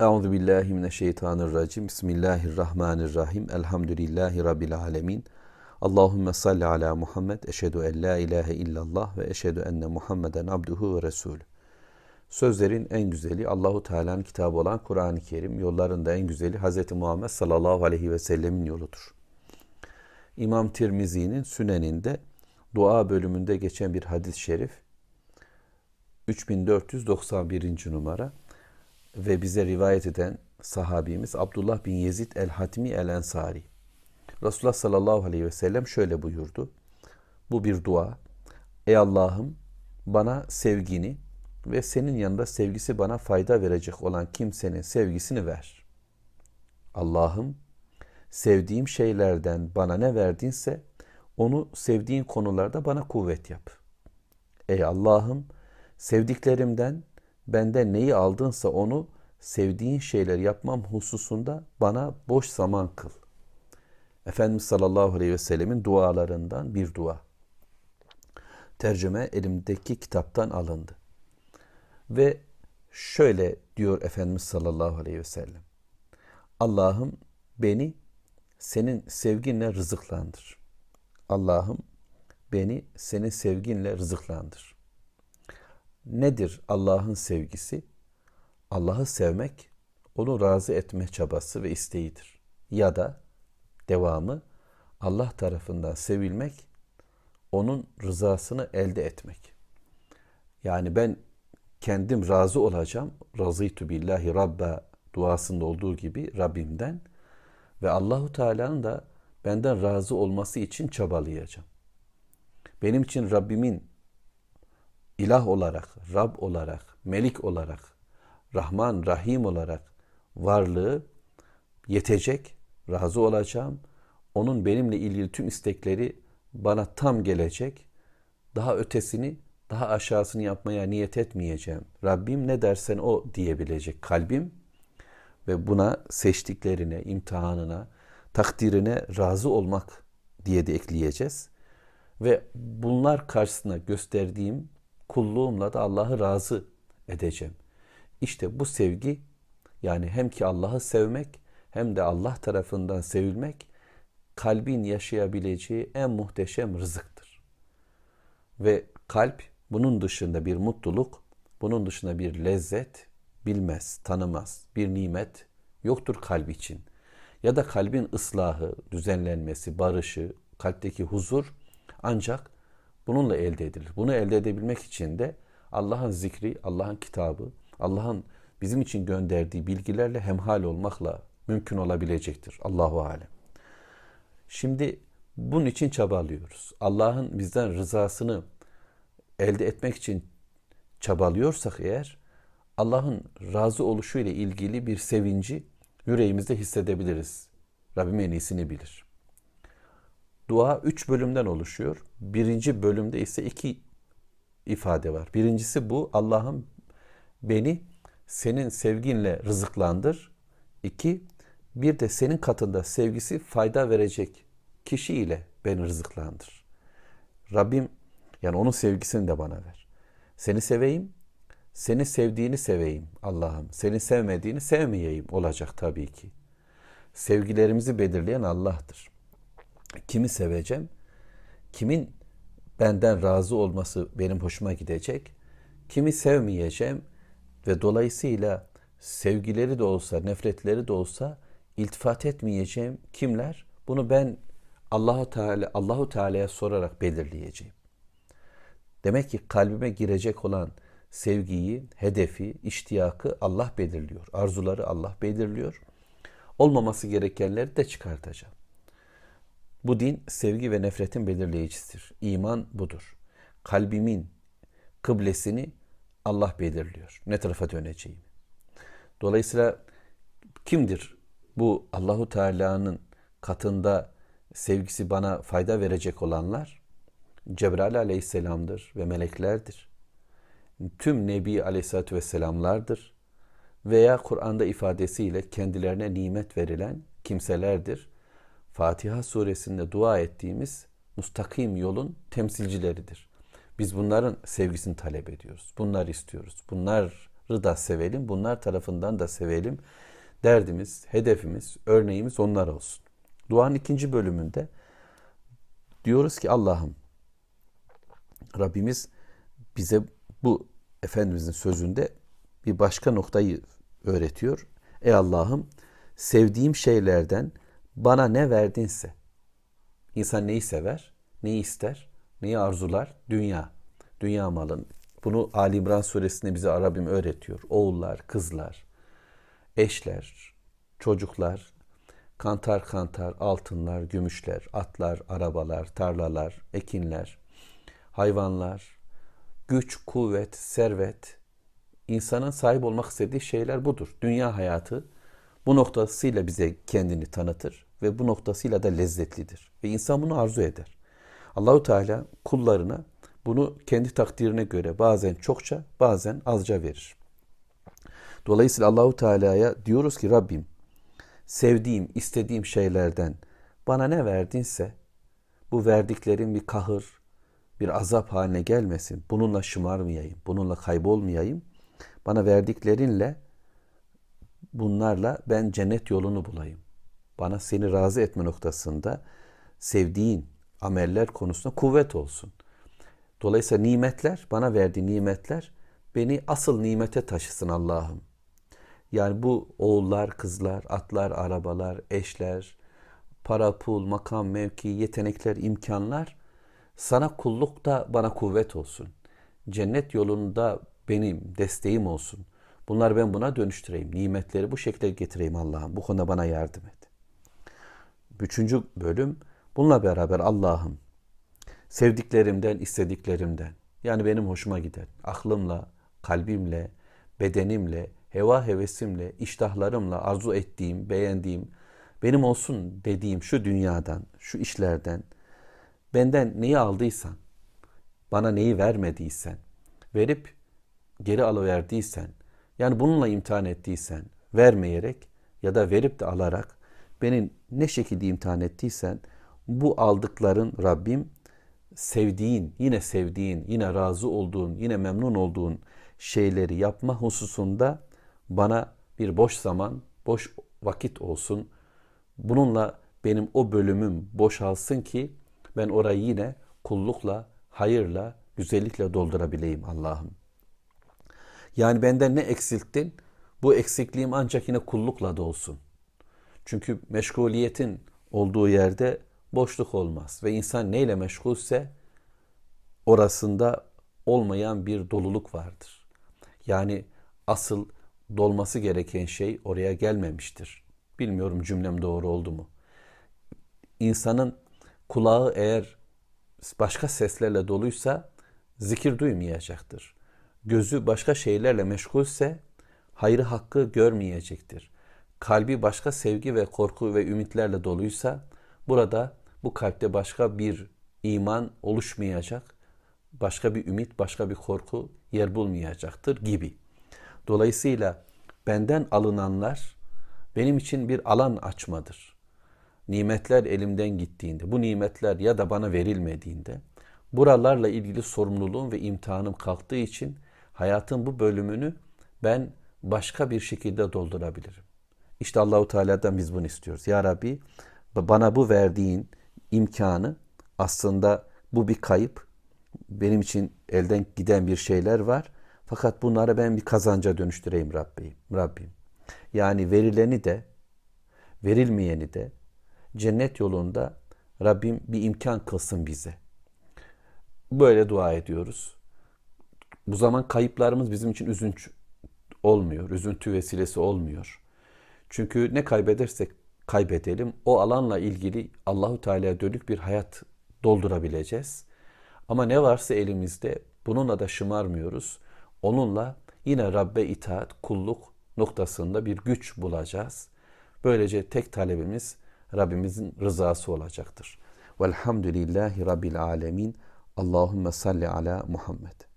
Euzu billahi mineşşeytanirracim. Bismillahirrahmanirrahim. Elhamdülillahi rabbil alamin. Allahumme salli ala Muhammed. Eşhedü en la ilahe illallah ve eşhedü enne Muhammeden abduhu ve resulü. Sözlerin en güzeli Allahu Teala'nın kitabı olan Kur'an-ı Kerim. Yollarında en güzeli Hz. Muhammed sallallahu aleyhi ve sellemin yoludur. İmam Tirmizi'nin Sünen'inde dua bölümünde geçen bir hadis-i şerif 3491. numara ve bize rivayet eden sahabimiz Abdullah bin Yezid el-Hatmi el-Ensari. Resulullah sallallahu aleyhi ve sellem şöyle buyurdu. Bu bir dua. Ey Allah'ım bana sevgini ve senin yanında sevgisi bana fayda verecek olan kimsenin sevgisini ver. Allah'ım sevdiğim şeylerden bana ne verdinse onu sevdiğin konularda bana kuvvet yap. Ey Allah'ım sevdiklerimden benden neyi aldınsa onu sevdiğin şeyler yapmam hususunda bana boş zaman kıl. Efendimiz sallallahu aleyhi ve sellemin dualarından bir dua. Tercüme elimdeki kitaptan alındı. Ve şöyle diyor Efendimiz sallallahu aleyhi ve sellem. Allah'ım beni senin sevginle rızıklandır. Allah'ım beni senin sevginle rızıklandır. Nedir Allah'ın sevgisi? Allah'ı sevmek, onu razı etme çabası ve isteğidir. Ya da devamı Allah tarafından sevilmek, onun rızasını elde etmek. Yani ben kendim razı olacağım. Razıytu billahi rabba duasında olduğu gibi Rabbimden ve Allahu Teala'nın da benden razı olması için çabalayacağım. Benim için Rabbimin ilah olarak, Rab olarak, Melik olarak, Rahman, Rahim olarak varlığı yetecek, razı olacağım. Onun benimle ilgili tüm istekleri bana tam gelecek. Daha ötesini, daha aşağısını yapmaya niyet etmeyeceğim. Rabbim ne dersen o diyebilecek kalbim ve buna seçtiklerine, imtihanına, takdirine razı olmak diye de ekleyeceğiz. Ve bunlar karşısında gösterdiğim kulluğumla da Allah'ı razı edeceğim. İşte bu sevgi yani hem ki Allah'ı sevmek hem de Allah tarafından sevilmek kalbin yaşayabileceği en muhteşem rızıktır. Ve kalp bunun dışında bir mutluluk, bunun dışında bir lezzet bilmez, tanımaz. Bir nimet yoktur kalp için. Ya da kalbin ıslahı, düzenlenmesi, barışı, kalpteki huzur ancak bununla elde edilir. Bunu elde edebilmek için de Allah'ın zikri, Allah'ın kitabı, Allah'ın bizim için gönderdiği bilgilerle hemhal olmakla mümkün olabilecektir. Allahu alem. Şimdi bunun için çabalıyoruz. Allah'ın bizden rızasını elde etmek için çabalıyorsak eğer Allah'ın razı oluşu ile ilgili bir sevinci yüreğimizde hissedebiliriz. Rabbim en iyisini bilir. Dua üç bölümden oluşuyor. Birinci bölümde ise iki ifade var. Birincisi bu Allah'ım beni senin sevginle rızıklandır. İki, bir de senin katında sevgisi fayda verecek kişiyle beni rızıklandır. Rabbim yani onun sevgisini de bana ver. Seni seveyim, seni sevdiğini seveyim Allah'ım. Seni sevmediğini sevmeyeyim olacak tabii ki. Sevgilerimizi belirleyen Allah'tır. Kimi seveceğim? Kimin benden razı olması benim hoşuma gidecek? Kimi sevmeyeceğim ve dolayısıyla sevgileri de olsa, nefretleri de olsa iltifat etmeyeceğim kimler? Bunu ben Allahu Teala Allahu Teala'ya sorarak belirleyeceğim. Demek ki kalbime girecek olan sevgiyi, hedefi, iştiyakı Allah belirliyor. Arzuları Allah belirliyor. Olmaması gerekenleri de çıkartacağım. Bu din sevgi ve nefretin belirleyicisidir. İman budur. Kalbimin kıblesini Allah belirliyor. Ne tarafa döneceğimi. Dolayısıyla kimdir bu Allahu Teala'nın katında sevgisi bana fayda verecek olanlar? Cebrail aleyhisselamdır ve meleklerdir. Tüm Nebi aleyhissalatü vesselamlardır. Veya Kur'an'da ifadesiyle kendilerine nimet verilen kimselerdir. Fatiha suresinde dua ettiğimiz mustakim yolun temsilcileridir. Biz bunların sevgisini talep ediyoruz. Bunlar istiyoruz. Bunlar da sevelim, bunlar tarafından da sevelim. Derdimiz, hedefimiz, örneğimiz onlar olsun. Duanın ikinci bölümünde diyoruz ki Allah'ım Rabbimiz bize bu Efendimizin sözünde bir başka noktayı öğretiyor. Ey Allah'ım sevdiğim şeylerden bana ne verdinse insan neyi sever, neyi ister, neyi arzular? Dünya. Dünya malın. Bunu Ali İmran suresinde bize Rabbim öğretiyor. Oğullar, kızlar, eşler, çocuklar, kantar kantar altınlar, gümüşler, atlar, arabalar, tarlalar, ekinler, hayvanlar, güç, kuvvet, servet, insanın sahip olmak istediği şeyler budur. Dünya hayatı bu noktasıyla bize kendini tanıtır ve bu noktasıyla da lezzetlidir. Ve insan bunu arzu eder. Allahu Teala kullarına bunu kendi takdirine göre bazen çokça, bazen azca verir. Dolayısıyla Allahu Teala'ya diyoruz ki Rabbim sevdiğim, istediğim şeylerden bana ne verdinse bu verdiklerim bir kahır, bir azap haline gelmesin. Bununla şımarmayayım, bununla kaybolmayayım. Bana verdiklerinle bunlarla ben cennet yolunu bulayım. Bana seni razı etme noktasında sevdiğin ameller konusunda kuvvet olsun. Dolayısıyla nimetler, bana verdiği nimetler beni asıl nimete taşısın Allah'ım. Yani bu oğullar, kızlar, atlar, arabalar, eşler, para, pul, makam, mevki, yetenekler, imkanlar sana kullukta bana kuvvet olsun. Cennet yolunda benim desteğim olsun. Bunlar ben buna dönüştüreyim. Nimetleri bu şekilde getireyim Allah'ım. Bu konuda bana yardım et. Üçüncü bölüm bununla beraber Allah'ım sevdiklerimden, istediklerimden yani benim hoşuma giden aklımla, kalbimle, bedenimle, heva hevesimle, iştahlarımla arzu ettiğim, beğendiğim, benim olsun dediğim şu dünyadan, şu işlerden, benden neyi aldıysan, bana neyi vermediysen, verip geri alıverdiysen, yani bununla imtihan ettiysen, vermeyerek ya da verip de alarak beni ne şekilde imtihan ettiysen, bu aldıkların Rabbim sevdiğin, yine sevdiğin, yine razı olduğun, yine memnun olduğun şeyleri yapma hususunda bana bir boş zaman, boş vakit olsun. Bununla benim o bölümüm boşalsın ki ben orayı yine kullukla, hayırla, güzellikle doldurabileyim Allah'ım. Yani benden ne eksilttin? Bu eksikliğim ancak yine kullukla da olsun. Çünkü meşguliyetin olduğu yerde boşluk olmaz ve insan neyle meşgulse orasında olmayan bir doluluk vardır. Yani asıl dolması gereken şey oraya gelmemiştir. Bilmiyorum cümlem doğru oldu mu? İnsanın kulağı eğer başka seslerle doluysa zikir duymayacaktır. Gözü başka şeylerle meşgulse hayrı hakkı görmeyecektir. Kalbi başka sevgi ve korku ve ümitlerle doluysa burada bu kalpte başka bir iman oluşmayacak, başka bir ümit, başka bir korku yer bulmayacaktır gibi. Dolayısıyla benden alınanlar benim için bir alan açmadır. Nimetler elimden gittiğinde, bu nimetler ya da bana verilmediğinde, buralarla ilgili sorumluluğum ve imtihanım kalktığı için hayatın bu bölümünü ben başka bir şekilde doldurabilirim. İşte Allahu Teala'dan biz bunu istiyoruz. Ya Rabbi bana bu verdiğin imkanı aslında bu bir kayıp. Benim için elden giden bir şeyler var. Fakat bunları ben bir kazanca dönüştüreyim Rabbim. Rabbim. Yani verileni de verilmeyeni de cennet yolunda Rabbim bir imkan kılsın bize. Böyle dua ediyoruz. Bu zaman kayıplarımız bizim için üzüntü olmuyor, üzüntü vesilesi olmuyor. Çünkü ne kaybedersek kaybedelim o alanla ilgili Allahu Teala'ya dönük bir hayat doldurabileceğiz. Ama ne varsa elimizde bununla da şımarmıyoruz. Onunla yine Rabbe itaat, kulluk noktasında bir güç bulacağız. Böylece tek talebimiz Rabbimizin rızası olacaktır. Velhamdülillahi Rabbil alemin. Allahümme salli ala Muhammed.